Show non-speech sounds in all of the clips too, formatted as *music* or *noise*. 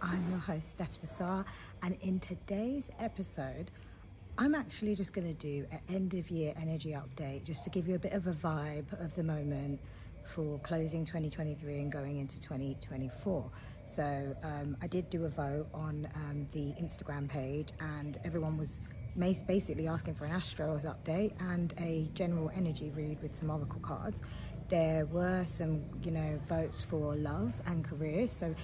I'm your host, Steph Desar, and in today's episode, I'm actually just going to do an end of year energy update just to give you a bit of a vibe of the moment for closing 2023 and going into 2024. So, um, I did do a vote on um, the Instagram page, and everyone was basically asking for an Astros update and a general energy read with some oracle cards. There were some, you know, votes for love and career. So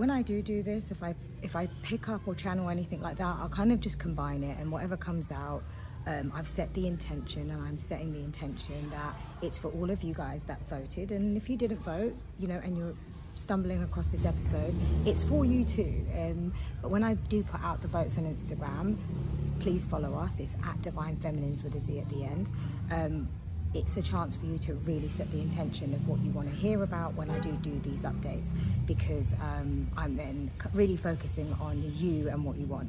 when I do do this, if I if I pick up or channel anything like that, I'll kind of just combine it and whatever comes out. Um, I've set the intention and I'm setting the intention that it's for all of you guys that voted. And if you didn't vote, you know, and you're stumbling across this episode, it's for you too. Um, but when I do put out the votes on Instagram, please follow us. It's at Divine Feminines with a Z at the end. Um, it's a chance for you to really set the intention of what you want to hear about when I do do these updates because um, I'm then really focusing on you and what you want.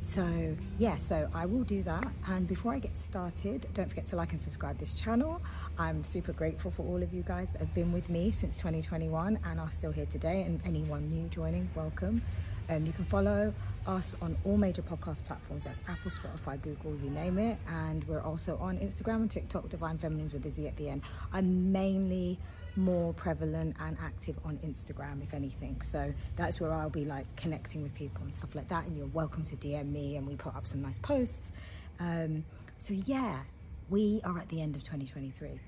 So yeah, so I will do that. And before I get started, don't forget to like and subscribe this channel. I'm super grateful for all of you guys that have been with me since 2021 and are still here today. And anyone new joining, welcome. Um, you can follow us on all major podcast platforms. That's Apple, Spotify, Google, you name it. And we're also on Instagram and TikTok, Divine Feminines with a Z at the end. I'm mainly more prevalent and active on Instagram, if anything. So that's where I'll be like connecting with people and stuff like that. And you're welcome to DM me, and we put up some nice posts. Um, so yeah, we are at the end of 2023.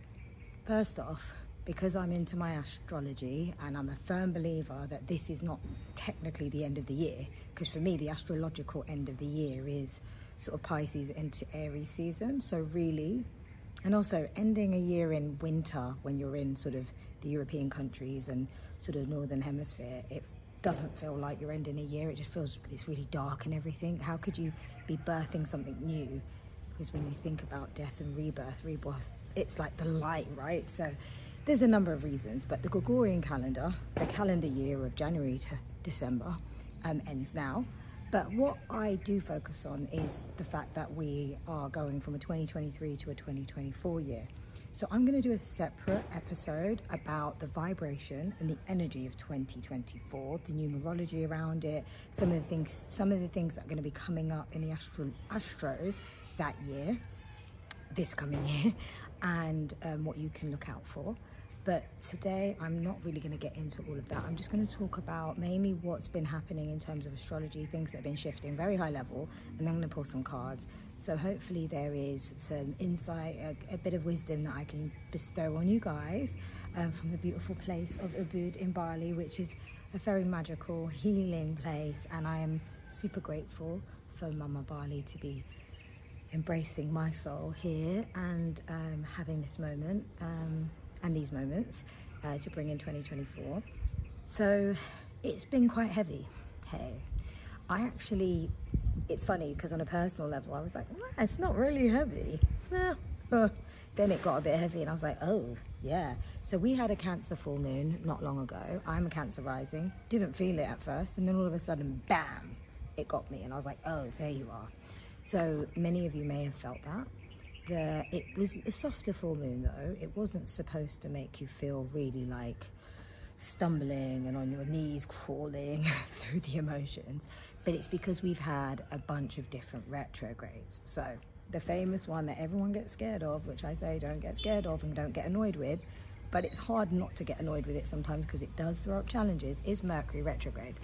First off, because I'm into my astrology and I'm a firm believer that this is not technically the end of the year, because for me, the astrological end of the year is sort of Pisces into Aries season. So, really, and also ending a year in winter when you're in sort of the European countries and sort of Northern Hemisphere, it doesn't feel like you're ending a year. It just feels it's really dark and everything. How could you be birthing something new? Because when you think about death and rebirth, rebirth, it's like the light, right? So, there's a number of reasons, but the Gregorian calendar, the calendar year of January to December, um, ends now. But what I do focus on is the fact that we are going from a 2023 to a 2024 year. So I'm going to do a separate episode about the vibration and the energy of 2024, the numerology around it, some of the things, some of the things that are going to be coming up in the astro, astros that year, this coming year, *laughs* and um, what you can look out for. But today, I'm not really going to get into all of that. I'm just going to talk about mainly what's been happening in terms of astrology, things that have been shifting very high level, and then I'm going to pull some cards. So, hopefully, there is some insight, a, a bit of wisdom that I can bestow on you guys um, from the beautiful place of Ubud in Bali, which is a very magical, healing place. And I am super grateful for Mama Bali to be embracing my soul here and um, having this moment. Um, and these moments uh, to bring in 2024. So it's been quite heavy. Hey, I actually, it's funny because on a personal level, I was like, it's not really heavy. then it got a bit heavy, and I was like, oh, yeah. So we had a Cancer full moon not long ago. I'm a Cancer rising. Didn't feel it at first, and then all of a sudden, bam, it got me, and I was like, oh, there you are. So many of you may have felt that it was a softer full moon though. It wasn't supposed to make you feel really like stumbling and on your knees crawling *laughs* through the emotions but it's because we've had a bunch of different retrogrades. So the famous one that everyone gets scared of which i say don't get scared of and don't get annoyed with but it's hard not to get annoyed with it sometimes because it does throw up challenges is mercury retrograde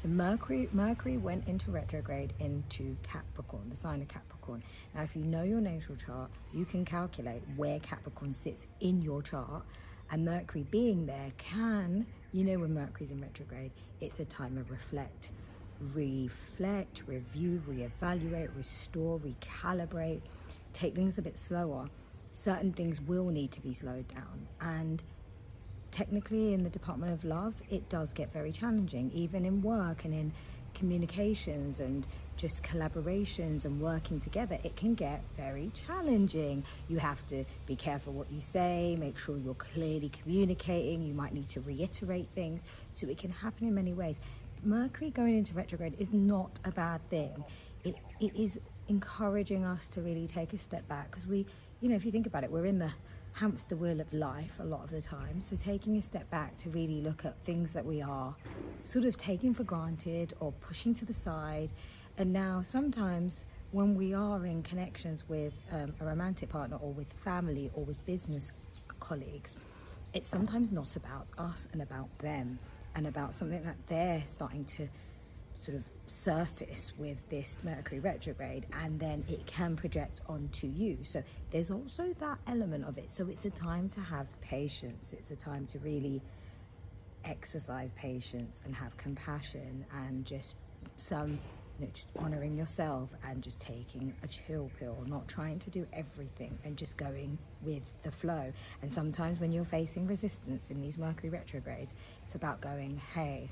so Mercury, Mercury went into retrograde into Capricorn, the sign of Capricorn. Now, if you know your natal chart, you can calculate where Capricorn sits in your chart. And Mercury being there can, you know, when Mercury's in retrograde, it's a time of reflect, reflect, review, reevaluate, restore, recalibrate, take things a bit slower. Certain things will need to be slowed down. And technically in the Department of Love, it does get very challenging, even in work and in communications and just collaborations and working together, it can get very challenging. You have to be careful what you say, make sure you're clearly communicating. You might need to reiterate things. So it can happen in many ways. Mercury going into retrograde is not a bad thing. It, it is encouraging us to really take a step back because we, you know, if you think about it, we're in the hamster wheel of life a lot of the time. So taking a step back to really look at things that we are sort of taking for granted or pushing to the side. And now sometimes when we are in connections with um, a romantic partner or with family or with business colleagues, it's sometimes not about us and about them and about something that they're starting to sort of surface with this Mercury retrograde and then it can project onto you. So there's also that element of it. So it's a time to have patience, it's a time to really exercise patience and have compassion and just some you know, just honoring yourself and just taking a chill pill, not trying to do everything and just going with the flow. And sometimes when you're facing resistance in these Mercury retrogrades, it's about going, hey,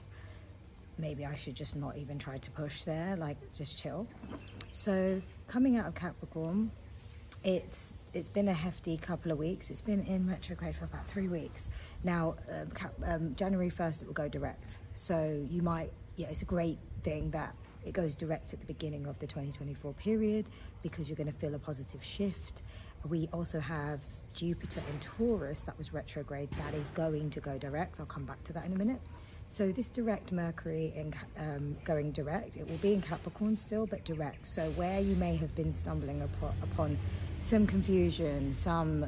maybe I should just not even try to push there, like just chill. So coming out of Capricorn, it's it's been a hefty couple of weeks. It's been in retrograde for about three weeks. Now, um, Cap, um, January 1st, it will go direct. So you might, yeah, it's a great thing that it goes direct at the beginning of the 2024 period because you're going to feel a positive shift. We also have Jupiter in Taurus that was retrograde that is going to go direct. I'll come back to that in a minute. So this direct Mercury in um, going direct, it will be in Capricorn still, but direct. So where you may have been stumbling upon, some confusion, some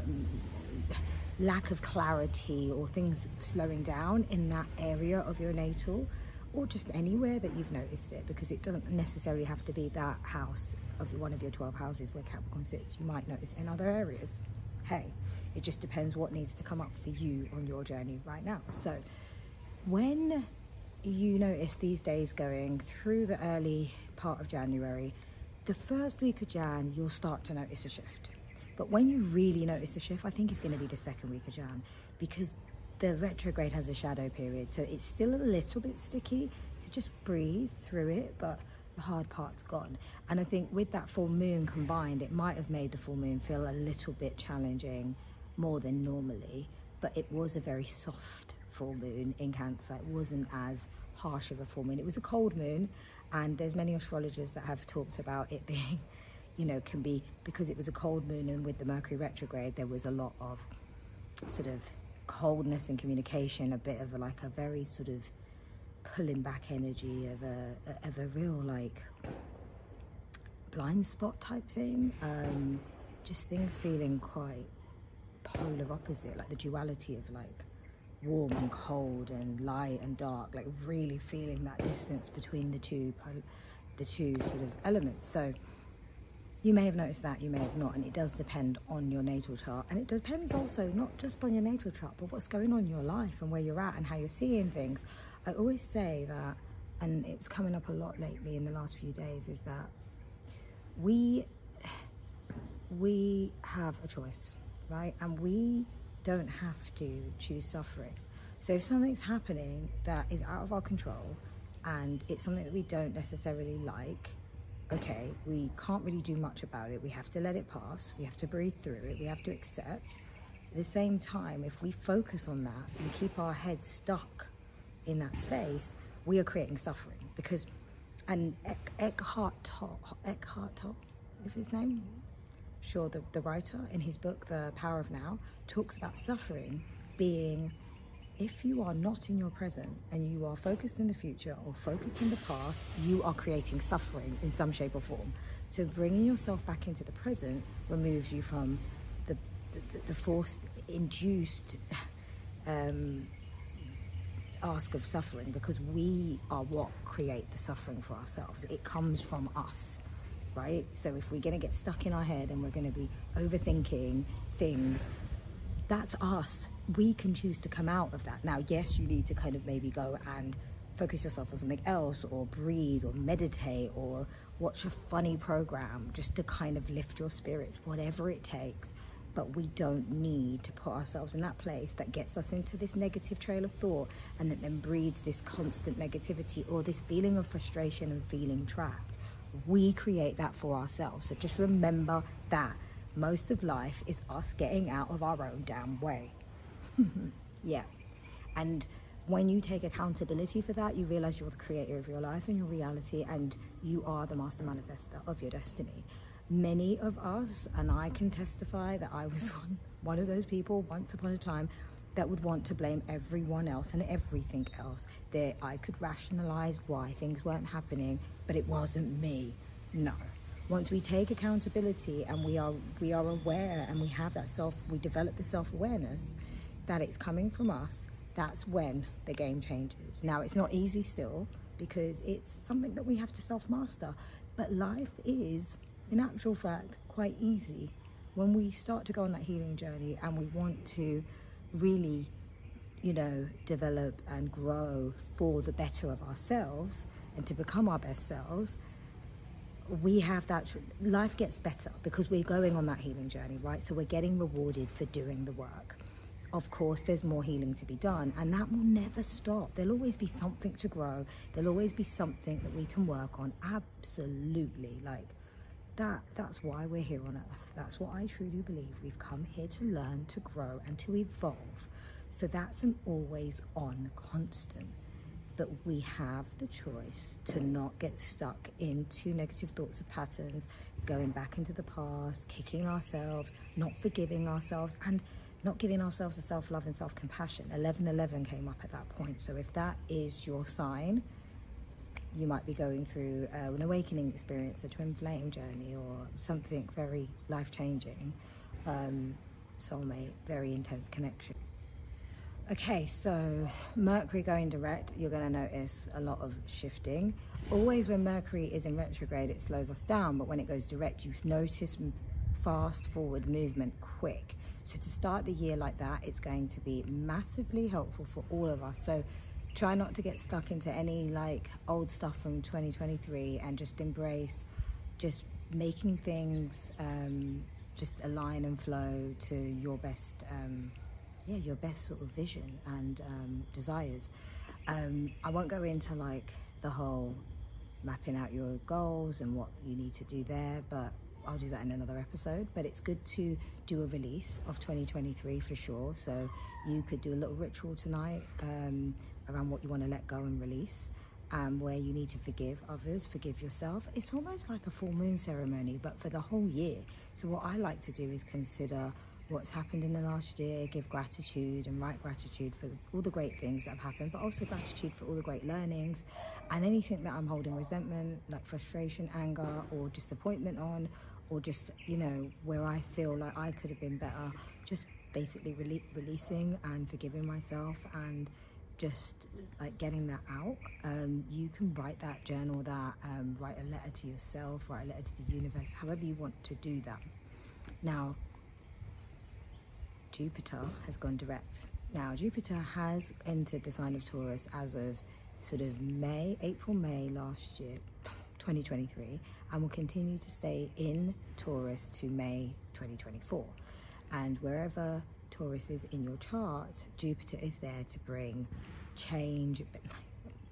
lack of clarity, or things slowing down in that area of your natal, or just anywhere that you've noticed it, because it doesn't necessarily have to be that house of one of your 12 houses where Capricorn sits. You might notice in other areas. Hey, it just depends what needs to come up for you on your journey right now. So when you notice these days going through the early part of January, the first week of Jan, you'll start to notice a shift. But when you really notice the shift, I think it's going to be the second week of Jan because the retrograde has a shadow period. So it's still a little bit sticky. So just breathe through it, but the hard part's gone. And I think with that full moon combined, it might have made the full moon feel a little bit challenging more than normally, but it was a very soft full moon in Cancer. It wasn't as harsh of a full moon. It was a cold moon, and there's many astrologers that have talked about it *laughs* being, you know, can be because it was a cold moon and with the Mercury retrograde, there was a lot of sort of coldness in communication, a bit of a, like a very sort of pulling back energy of a of a real like blind spot type thing. Um, just things feeling quite polar opposite, like the duality of like warm and cold and light and dark, like really feeling that distance between the two, the two sort of elements. So you may have noticed that, you may have not, and it does depend on your natal chart. And it depends also not just on your natal chart, but what's going on in your life and where you're at and how you're seeing things. I always say that, and it's coming up a lot lately in the last few days, is that we we have a choice, right? And we don't have to choose suffering. So if something's happening that is out of our control and it's something that we don't necessarily like, okay, we can't really do much about it. We have to let it pass. We have to breathe through it. We have to accept. At the same time, if we focus on that and keep our heads stuck in that space, we are creating suffering because, and Eckhart Tolle, Eckhart Tolle is his name? Sure, the, the writer in his book, The Power of Now, talks about suffering being if you are not in your present and you are focused in the future or focused in the past, you are creating suffering in some shape or form. So bringing yourself back into the present removes you from the, the, the forced, induced um, ask of suffering because we are what create the suffering for ourselves. It comes from us right? So if we're going to get stuck in our head and we're going to be overthinking things, that's us. We can choose to come out of that. Now, yes, you need to kind of maybe go and focus yourself on something else or breathe or meditate or watch a funny program just to kind of lift your spirits, whatever it takes. But we don't need to put ourselves in that place that gets us into this negative trail of thought and that then breeds this constant negativity or this feeling of frustration and feeling trapped we create that for ourselves. So just remember that most of life is us getting out of our own damn way. *laughs* yeah. And when you take accountability for that, you realize you're the creator of your life and your reality, and you are the master manifester of your destiny. Many of us, and I can testify that I was *laughs* one, one of those people once upon a time that would want to blame everyone else and everything else. That I could rationalize why things weren't happening, but it wasn't me. No. Once we take accountability and we are we are aware and we have that self we develop the self-awareness that it's coming from us, that's when the game changes. Now it's not easy still because it's something that we have to self-master, but life is in actual fact quite easy when we start to go on that healing journey and we want to really, you know, develop and grow for the better of ourselves and to become our best selves, we have that life gets better because we're going on that healing journey, right? So we're getting rewarded for doing the work. Of course, there's more healing to be done, and that will never stop. There'll always be something to grow, there'll always be something that we can work on. Absolutely. Like, that that's why we're here on earth. That's what i truly believe. We've come here to learn to grow and to evolve. So that's an always on constant. But we have the choice to not get stuck into negative thoughts of patterns going back into the past kicking ourselves not forgiving ourselves and not giving ourselves the self-love and self-compassion. 1111 came up at that point. So if that is your sign you might be going through uh, an awakening experience, a twin flame journey, or something very life changing. Um, soulmate, very intense connection. Okay, so Mercury going direct, you're going to notice a lot of shifting. Always when Mercury is in retrograde, it slows us down, but when it goes direct, you notice fast forward movement quick. So to start the year like that, it's going to be massively helpful for all of us. So try not to get stuck into any like old stuff from 2023 and just embrace just making things um, just align and flow to your best um, yeah your best sort of vision and um, desires. Um, i won't go into like the whole mapping out your goals and what you need to do there but I'll do that in another episode, but it's good to do a release of 2023 for sure. So you could do a little ritual tonight, um, around what you want to let go and release, um, where you need to forgive others, forgive yourself. It's almost like a full moon ceremony, but for the whole year. So, what I like to do is consider what's happened in the last year, give gratitude and write gratitude for all the great things that have happened, but also gratitude for all the great learnings and anything that I'm holding resentment, like frustration, anger, or disappointment on, or just, you know, where I feel like I could have been better, just basically rele- releasing and forgiving myself and just like getting that out. Um, you can write that, journal that, um, write a letter to yourself, write a letter to the universe, however you want to do that. Now, Jupiter has gone direct. Now, Jupiter has entered the sign of Taurus as of sort of May, April, May last year, 2023, and will continue to stay in Taurus to May 2024. And wherever Taurus is in your chart, Jupiter is there to bring change,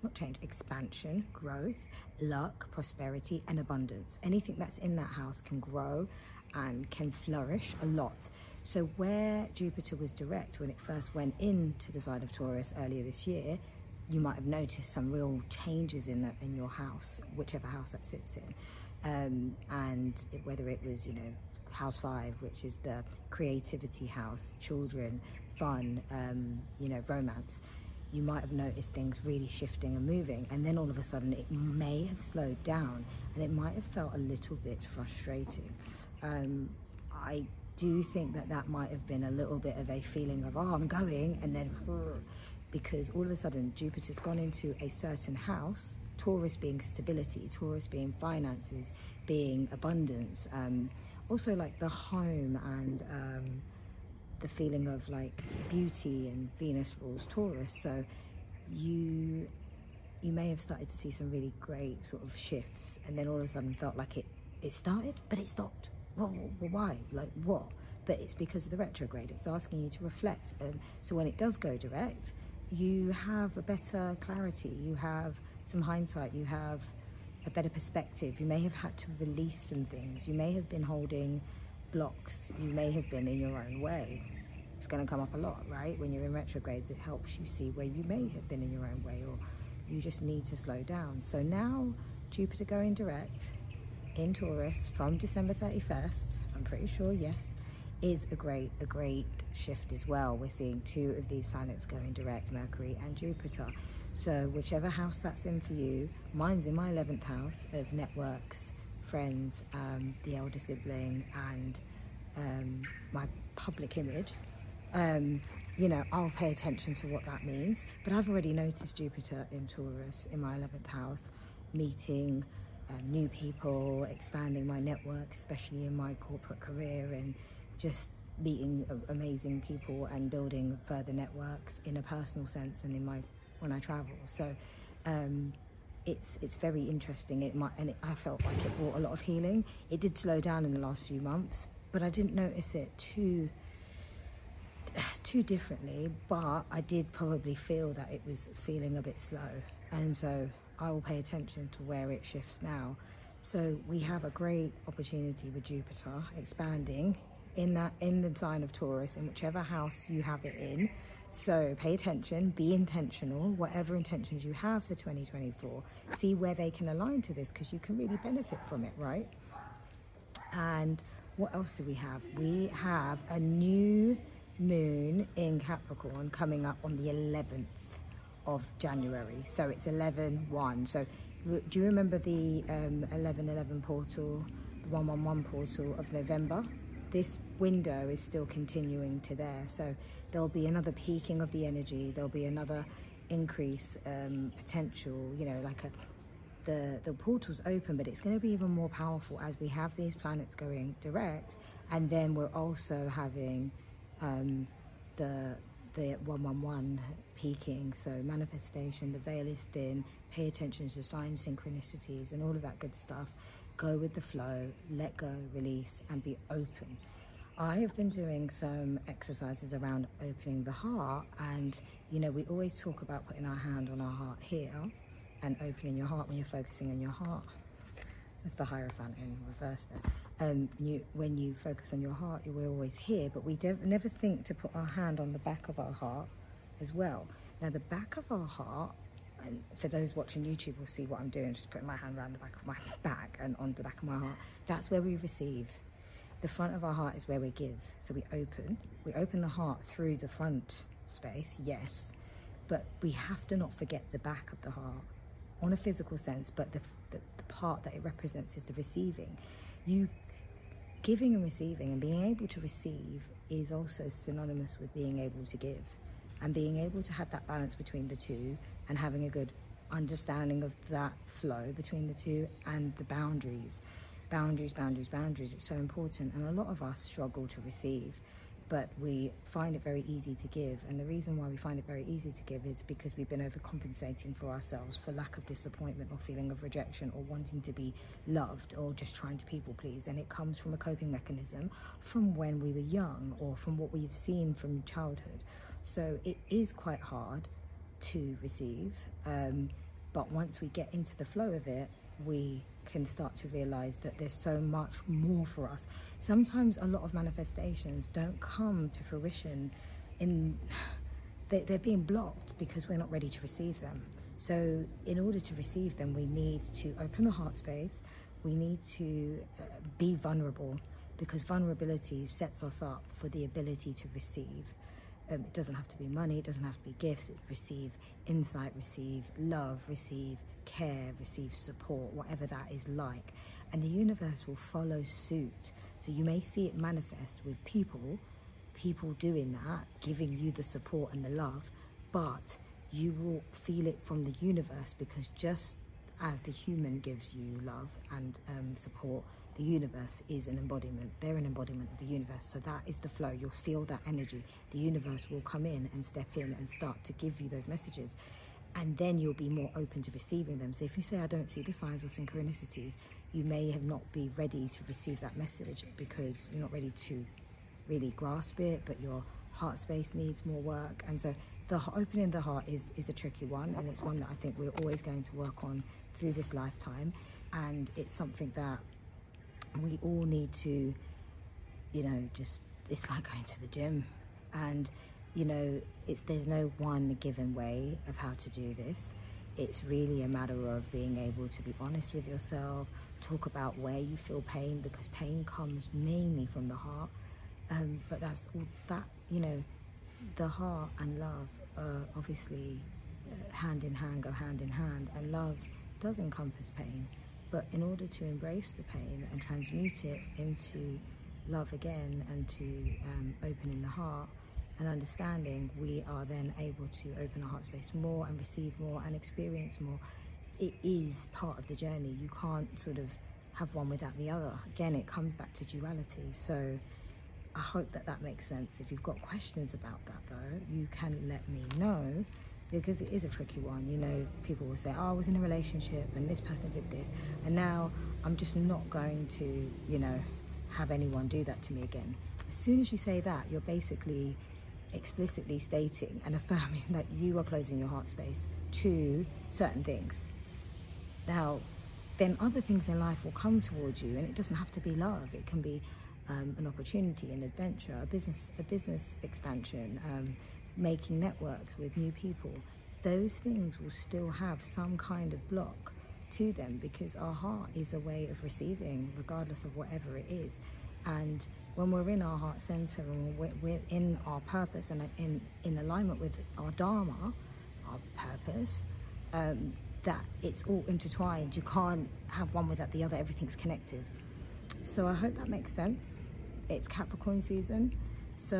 not change, expansion, growth, luck, prosperity, and abundance. Anything that's in that house can grow and can flourish a lot. So, where Jupiter was direct when it first went into the sign of Taurus earlier this year, you might have noticed some real changes in the, in your house, whichever house that sits in, um, and it, whether it was you know House Five, which is the creativity house, children, fun, um, you know, romance, you might have noticed things really shifting and moving, and then all of a sudden it may have slowed down, and it might have felt a little bit frustrating. Um, I do think that that might have been a little bit of a feeling of, oh, I'm going, and then because all of a sudden Jupiter's gone into a certain house, Taurus being stability, Taurus being finances, being abundance. Um, also like the home and um, the feeling of like beauty and Venus rules Taurus. So you you may have started to see some really great sort of shifts, and then all of a sudden felt like it it started, but it stopped. Well, why? Like what? But it's because of the retrograde. It's asking you to reflect. and so when it does go direct, you have a better clarity. You have some hindsight. You have a better perspective. You may have had to release some things. You may have been holding blocks. You may have been in your own way. It's going to come up a lot, right? When you're in retrogrades, it helps you see where you may have been in your own way or you just need to slow down. So now, Jupiter going direct in Taurus from December 31st, I'm pretty sure, yes, is a great a great shift as well. We're seeing two of these planets going direct, Mercury and Jupiter. So whichever house that's in for you, mine's in my 11th house of networks, friends, um, the elder sibling, and um, my public image. Um, you know, I'll pay attention to what that means. But I've already noticed Jupiter in Taurus in my 11th house, meeting um, new people, expanding my network, especially in my corporate career, and just meeting amazing people and building further networks in a personal sense and in my when I travel. So um, it's it's very interesting. It might, and it, I felt like it brought a lot of healing. It did slow down in the last few months, but I didn't notice it too too differently. But I did probably feel that it was feeling a bit slow, and so I will pay attention to where it shifts now. So we have a great opportunity with Jupiter expanding in that in the sign of Taurus in whichever house you have it in. So pay attention, be intentional, whatever intentions you have for 2024, see where they can align to this because you can really benefit from it, right? And what else do we have? We have a new moon in Capricorn coming up on the 11th of January. So it's 11 1. So do you remember the um, 11 11 portal, the 111 portal of November? This window is still continuing to there. So there'll be another peaking of the energy, there'll be another increase um, potential, you know, like a the, the portal's open, but it's going to be even more powerful as we have these planets going direct, and then we're also having um, the the 111 peaking. So manifestation, the veil is thin. Pay attention to signs, synchronicities, and all of that good stuff. Go with the flow. Let go, release, and be open. I have been doing some exercises around opening the heart, and you know, we always talk about putting our hand on our heart here and opening your heart when you're focusing on your heart. That's the Hierophant in reverse there. Um, you, when you focus on your heart, you are always here, but we don't never think to put our hand on the back of our heart as well. Now, the back of our heart, and for those watching YouTube will see what I'm doing, just putting my hand around the back of my back and on the back of my heart. That's where we receive the front of our heart is where we give. So we open. We open the heart through the front space, yes, but we have to not forget the back of the heart on a physical sense, but the, the, the part that it represents is the receiving. You giving and receiving and being able to receive is also synonymous with being able to give and being able to have that balance between the two and having a good understanding of that flow between the two and the boundaries boundaries, boundaries, boundaries. It's so important. And a lot of us struggle to receive, but we find it very easy to give. And the reason why we find it very easy to give is because we've been overcompensating for ourselves for lack of disappointment or feeling of rejection or wanting to be loved or just trying to people please. And it comes from a coping mechanism from when we were young or from what we've seen from childhood. So it is quite hard to receive. Um, but once we get into the flow of it, we can start to realize that there's so much more for us. Sometimes a lot of manifestations don't come to fruition in *sighs* they, they're being blocked because we're not ready to receive them. So, in order to receive them, we need to open the heart space. We need to uh, be vulnerable because vulnerability sets us up for the ability to receive. Um, it doesn't have to be money, it doesn't have to be gifts. It receive insight, receive love, receive care, receive support, whatever that is like. And the universe will follow suit. So you may see it manifest with people, people doing that, giving you the support and the love, but you will feel it from the universe because just as the human gives you love and um, support, the universe is an embodiment. They're an embodiment of the universe. So that is the flow. You'll feel that energy. The universe will come in and step in and start to give you those messages. And then you'll be more open to receiving them. So if you say, I don't see the signs or synchronicities, you may have not be ready to receive that message because you're not ready to really grasp it, but your heart space needs more work. And so the opening the heart is, is a tricky one. And it's one that I think we're always going to work on through this lifetime. And it's something that we all need to, you know, just, it's like going to the gym. And, you know, it's, there's no one given way of how to do this. It's really a matter of being able to be honest with yourself, talk about where you feel pain because pain comes mainly from the heart. Um, but that's all that, you know, the heart and love are obviously uh, hand in hand, go hand in hand, and love does encompass pain. But in order to embrace the pain and transmute it into love again and to um, opening the heart and understanding, we are then able to open our heart space more and receive more and experience more. It is part of the journey. You can't sort of have one without the other. Again, it comes back to duality. So I hope that that makes sense. If you've got questions about that, though, you can let me know because it is a tricky one. You know, people will say, oh, I was in a relationship and this person did this, and now I'm just not going to, you know, have anyone do that to me again. As soon as you say that, you're basically explicitly stating and *laughs* affirming that you are closing your heart space to certain things. Now, then other things in life will come towards you, and it doesn't have to be love. It can be um, an opportunity, an adventure, a business, a business expansion, um, making networks with new people, those things will still have some kind of block to them because our heart is a way of receiving, regardless of whatever it is. And when we're in our heart center and we're, in our purpose and in, in alignment with our Dharma, our purpose, um, that it's all intertwined. You can't have one without the other, everything's connected. So I hope that makes sense. It's Capricorn season. So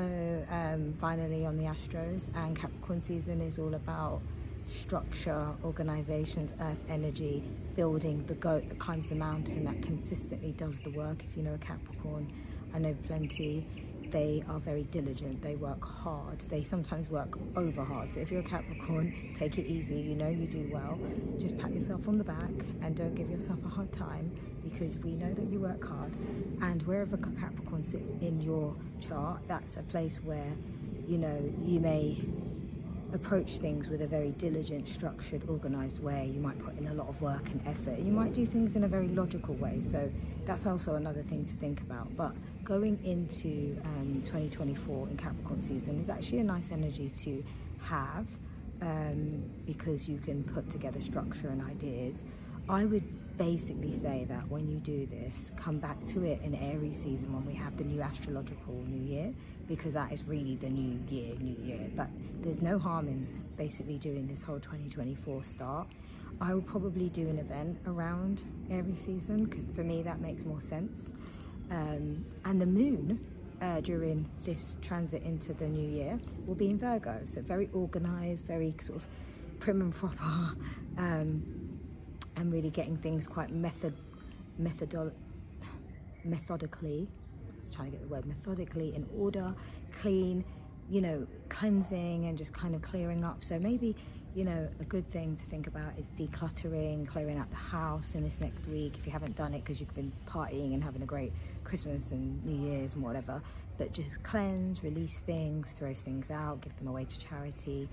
um, finally on the Astros and Capricorn season is all about structure, organizations, earth energy, building the goat that climbs the mountain, that consistently does the work. If you know a Capricorn, I know plenty. They are very diligent, they work hard, they sometimes work over hard. So if you're a Capricorn, take it easy, you know you do well. Just pat yourself on the back and don't give yourself a hard time because we know that you work hard. And wherever Capricorn sits in your chart, that's a place where, you know, you may approach things with a very diligent, structured, organized way. You might put in a lot of work and effort. You might do things in a very logical way. So that's also another thing to think about. But going into um, 2024 in Capricorn season is actually a nice energy to have um, because you can put together structure and ideas. I would basically say that when you do this, come back to it in Aries season when we have the new astrological new year, because that is really the new year, new year. But there's no harm in basically doing this whole 2024 start. I will probably do an event around Aries season because for me that makes more sense. Um, and the moon uh, during this transit into the new year will be in Virgo, so very organized, very sort of prim and proper. *laughs* Um, and really getting things quite method, methodol, methodically, let's try to get the word methodically in order, clean, you know, cleansing and just kind of clearing up. So maybe, you know, a good thing to think about is decluttering, clearing out the house in this next week if you haven't done it because you've been partying and having a great Christmas and New Year's and whatever. But just cleanse, release things, throw things out, give them away to charity,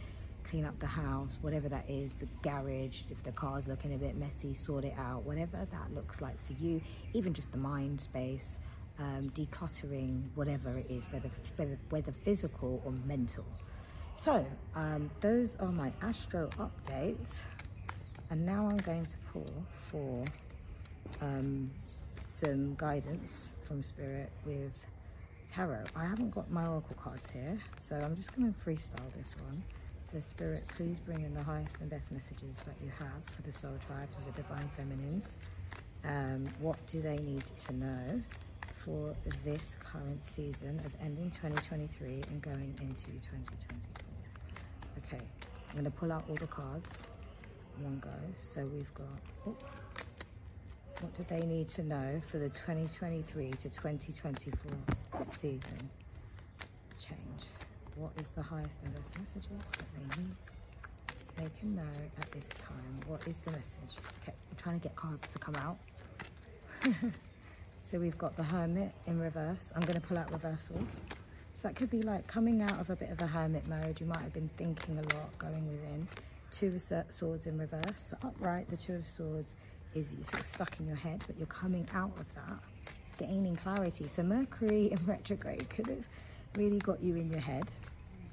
clean up the house, whatever that is, the garage, if the car's looking a bit messy, sort it out, whatever that looks like for you, even just the mind space, um, decluttering, whatever it is, whether, whether, physical or mental. So, um, those are my astro updates. And now I'm going to pull for um, some guidance from Spirit with tarot. I haven't got my oracle cards here, so I'm just going to freestyle this one. So Spirit, please bring in the highest and best messages that you have for the soul tribe of the divine feminines. Um, what do they need to know for this current season of ending 2023 and going into 2024? Okay, I'm going to pull out all the cards one go. So we've got, oh, what do they need to know for the 2023 to 2024 season? What is the highest and best messages that they need? They can know at this time. What is the message? Okay, I'm trying to get cards to come out. *laughs* so we've got the Hermit in reverse. I'm going to pull out reversals. So that could be like coming out of a bit of a hermit mode. You might have been thinking a lot, going within. Two of Swords in reverse. So upright, the Two of Swords is you sort of stuck in your head, but you're coming out of that, gaining clarity. So Mercury *laughs* in retrograde could have really got you in your head,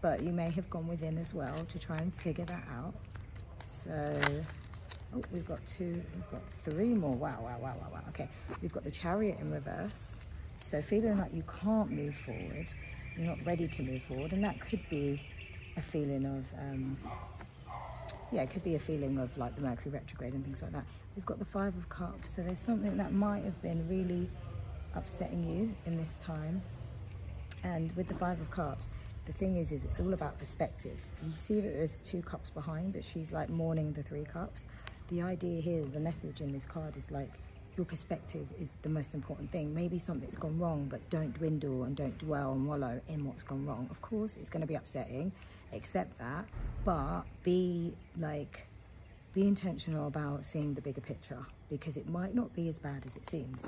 but you may have gone within as well to try and figure that out. So, oh, we've got two, we've got three more. Wow, wow, wow, wow, wow. Okay, we've got the chariot in reverse. So feeling like you can't move forward, you're not ready to move forward, and that could be a feeling of, um, yeah, it could be a feeling of like the Mercury retrograde and things like that. We've got the Five of Cups, so there's something that might have been really upsetting you in this time. And with the Five of Cups, the thing is, is it's all about perspective. You see that there's two cups behind, but she's like mourning the three cups. The idea here, the message in this card is like, your perspective is the most important thing. Maybe something's gone wrong, but don't dwindle and don't dwell and wallow in what's gone wrong. Of course, it's going to be upsetting, accept that, but be like, be intentional about seeing the bigger picture because it might not be as bad as it seems.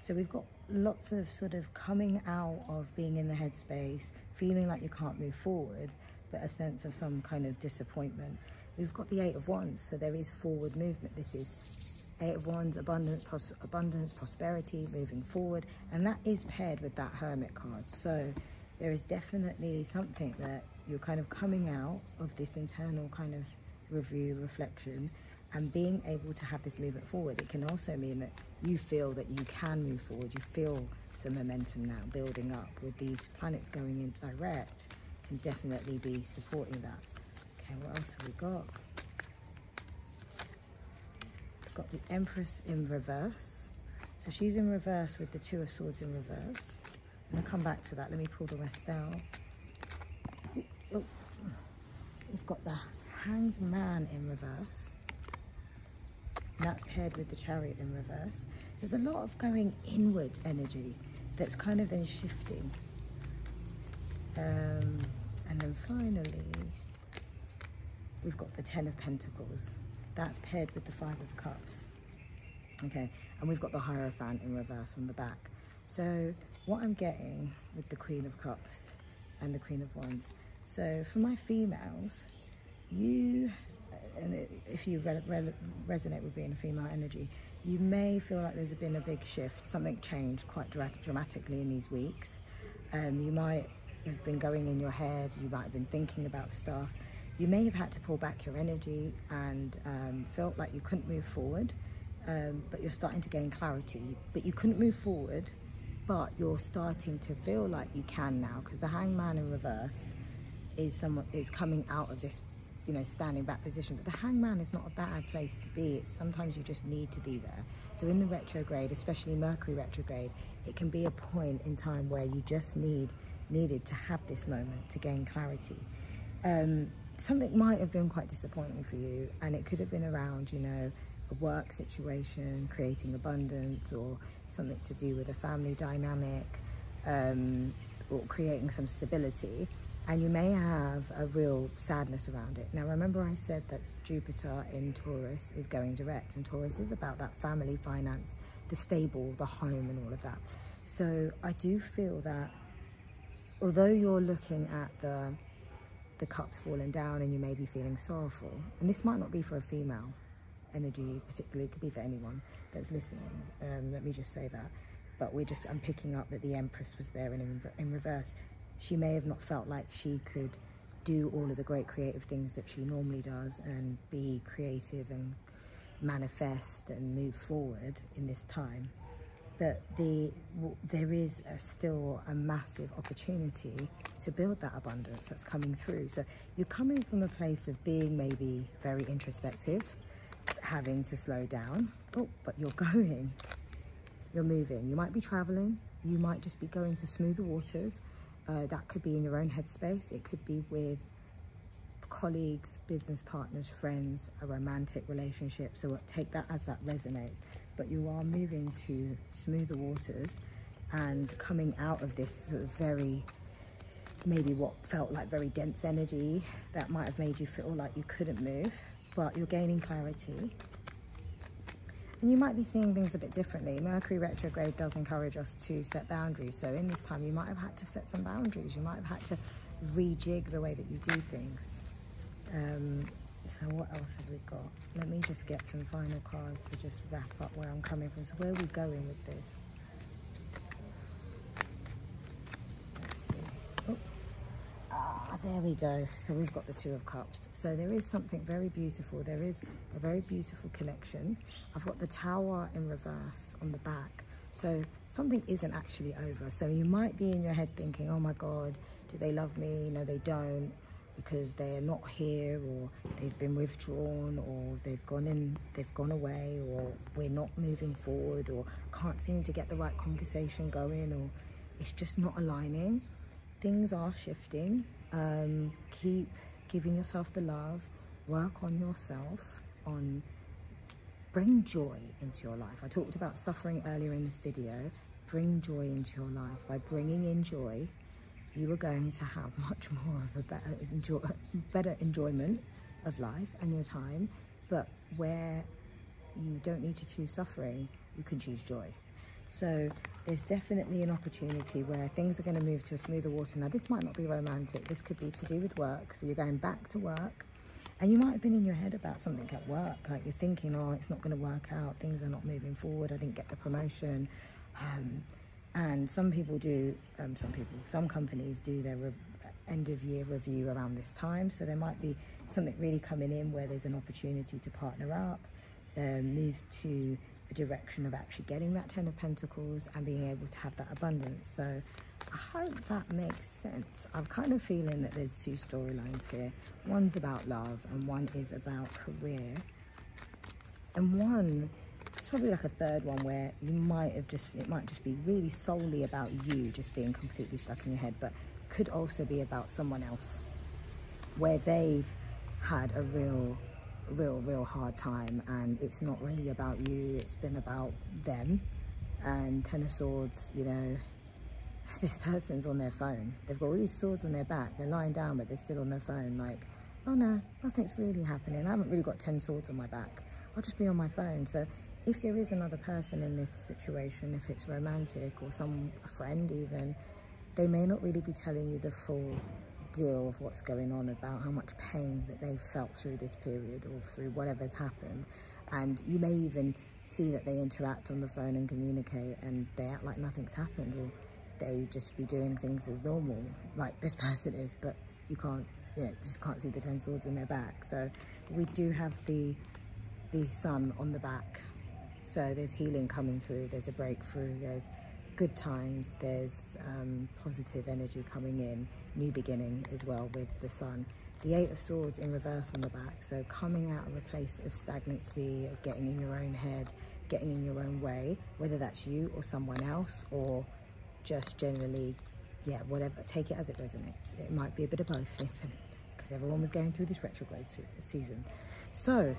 So we've got lots of sort of coming out of being in the headspace, feeling like you can't move forward, but a sense of some kind of disappointment. We've got the Eight of Wands, so there is forward movement. This is Eight of Wands, abundance, pros abundance, prosperity, moving forward. And that is paired with that Hermit card. So there is definitely something that you're kind of coming out of this internal kind of review, reflection, and being able to have this movement forward. It can also mean that you feel that you can move forward. You feel some momentum now building up with these planets going in direct can definitely be supporting that. Okay, what else have we got? We've got the Empress in reverse. So she's in reverse with the Two of Swords in reverse. I'm to come back to that. Let me pull the rest out. Oh. oh. We've got the Hanged Man in reverse. That's paired with the Chariot in reverse. So there's a lot of going inward energy that's kind of then shifting. Um, and then finally, we've got the Ten of Pentacles. That's paired with the Five of Cups. Okay, and we've got the Hierophant in reverse on the back. So what I'm getting with the Queen of Cups and the Queen of Wands, so for my females, you, and if you re re resonate with being a female energy, you may feel like there's been a big shift, something changed quite dramatically in these weeks. Um, you might have been going in your head, you might have been thinking about stuff, you may have had to pull back your energy and um, felt like you couldn't move forward, um, but you're starting to gain clarity. But you couldn't move forward, but you're starting to feel like you can now because the hangman in reverse is someone is coming out of this you know standing back position. But the hangman is not a bad place to be. It's sometimes you just need to be there. So in the retrograde especially mercury retrograde it can be a point in time where you just need needed to have this moment to gain clarity. Um, something might have been quite disappointing for you and it could have been around you know a work situation creating abundance or something to do with a family dynamic um, or creating some stability and you may have a real sadness around it now remember i said that jupiter in taurus is going direct and taurus is about that family finance the stable the home and all of that so i do feel that although you're looking at the the cup's fallen down and you may be feeling sorrowful. And this might not be for a female energy, particularly, it could be for anyone that's listening. Um, let me just say that. But we're just, I'm picking up that the Empress was there in, in reverse. She may have not felt like she could do all of the great creative things that she normally does and be creative and manifest and move forward in this time. But the there is a still a massive opportunity to build that abundance that's coming through. So you're coming from a place of being maybe very introspective having to slow down oh but you're *laughs* going. You're moving. You might be traveling. You might just be going to smoother waters uh, that could be in your own headspace. It could be with colleagues business partners friends a romantic relationship. So take that as that resonates. But you are moving to smoother waters and coming out of this sort of very maybe what felt like very dense energy that might have made you feel like you couldn't move but you're gaining clarity and you might be seeing things a bit differently mercury retrograde does encourage us to set boundaries so in this time you might have had to set some boundaries you might have had to rejig the way that you do things um, so what else have we got? Let me just get some final cards to just wrap up where I'm coming from. So where are we going with this? Let's see. Oh. Ah, there we go. So we've got the Two of Cups. So there is something very beautiful. There is a very beautiful connection. I've got the Tower in reverse on the back. So something isn't actually over. So you might be in your head thinking, oh my God, do they love me? No, they don't because they're not here or they've been withdrawn or they've gone in they've gone away or we're not moving forward or can't seem to get the right conversation going or it's just not aligning things are shifting um, keep giving yourself the love work on yourself on bring joy into your life i talked about suffering earlier in this video bring joy into your life by bringing in joy you are going to have *laughs* much more of a better, enjoy, better enjoyment of life and your time. But where you don't need to choose suffering, you can choose joy. So there's definitely an opportunity where things are going to move to a smoother water. Now, this might not be romantic. This could be to do with work. So you're going back to work and you might have been in your head about something at work. Like you're thinking, oh, it's not going to work out. Things are not moving forward. I didn't get the promotion. Um, and some people do, um, some people, some companies do their end of year review around this time. So there might be something really coming in where there's an opportunity to partner up, um, move to direction of actually getting that Ten of Pentacles and being able to have that abundance. So I hope that makes sense. I'm kind of feeling that there's two storylines here. One's about love and one is about career. And one it's probably like a third one where you might have just, it might just be really solely about you just being completely stuck in your head, but could also be about someone else where they've had a real, real, real hard time and it's not really about you, it's been about them. And Ten of Swords, you know, *laughs* this person's on their phone. They've got all these swords on their back. They're lying down, but they're still on their phone. Like, oh no, nothing's really happening. I haven't really got 10 swords on my back. I'll just be on my phone. So if there is another person in this situation, if it's romantic or some a friend even, they may not really be telling you the full deal of what's going on about how much pain that they've felt through this period or through whatever's happened. And you may even see that they interact on the phone and communicate and they act like nothing's happened or they just be doing things as normal, like this *laughs* person is, but you can't, you know, just can't see the 10 swords in their back. So we do have the the sun on the back so there's healing coming through, there's a breakthrough, there's good times, there's um, positive energy coming in, new beginning as well with the sun. The Eight of Swords in reverse on the back, so coming out of a place of stagnancy, of getting in your own head, getting in your own way, whether that's you or someone else or just generally, yeah, whatever, take it as it resonates. It might be a bit of both *laughs* because everyone was going through this retrograde season. So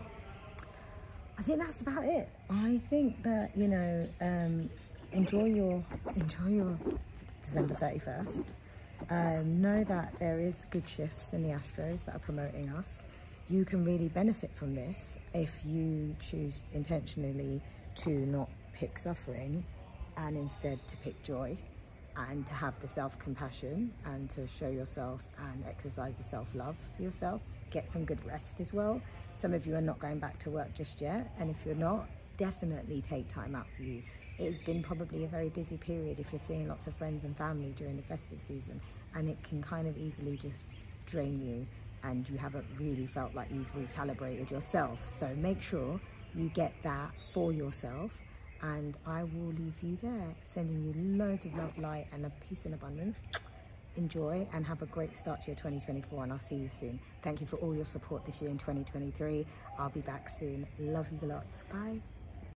I think that's about it. I think that, you know, um, enjoy your, enjoy your December 31st. Um, know that there is good shifts in the Astros that are promoting us. You can really benefit from this if you choose intentionally to not pick suffering and instead to pick joy and to have the self-compassion and to show yourself and exercise the self-love for yourself. Get some good rest as well. Some of you are not going back to work just yet, and if you're not, definitely take time out for you. It's been probably a very busy period if you're seeing lots of friends and family during the festive season, and it can kind of easily just drain you and you haven't really felt like you've recalibrated yourself. So make sure you get that for yourself and I will leave you there, sending you loads of love, light, and a peace and abundance. Enjoy and have a great start to your 2024, and I'll see you soon. Thank you for all your support this year in 2023. I'll be back soon. Love you lots. Bye.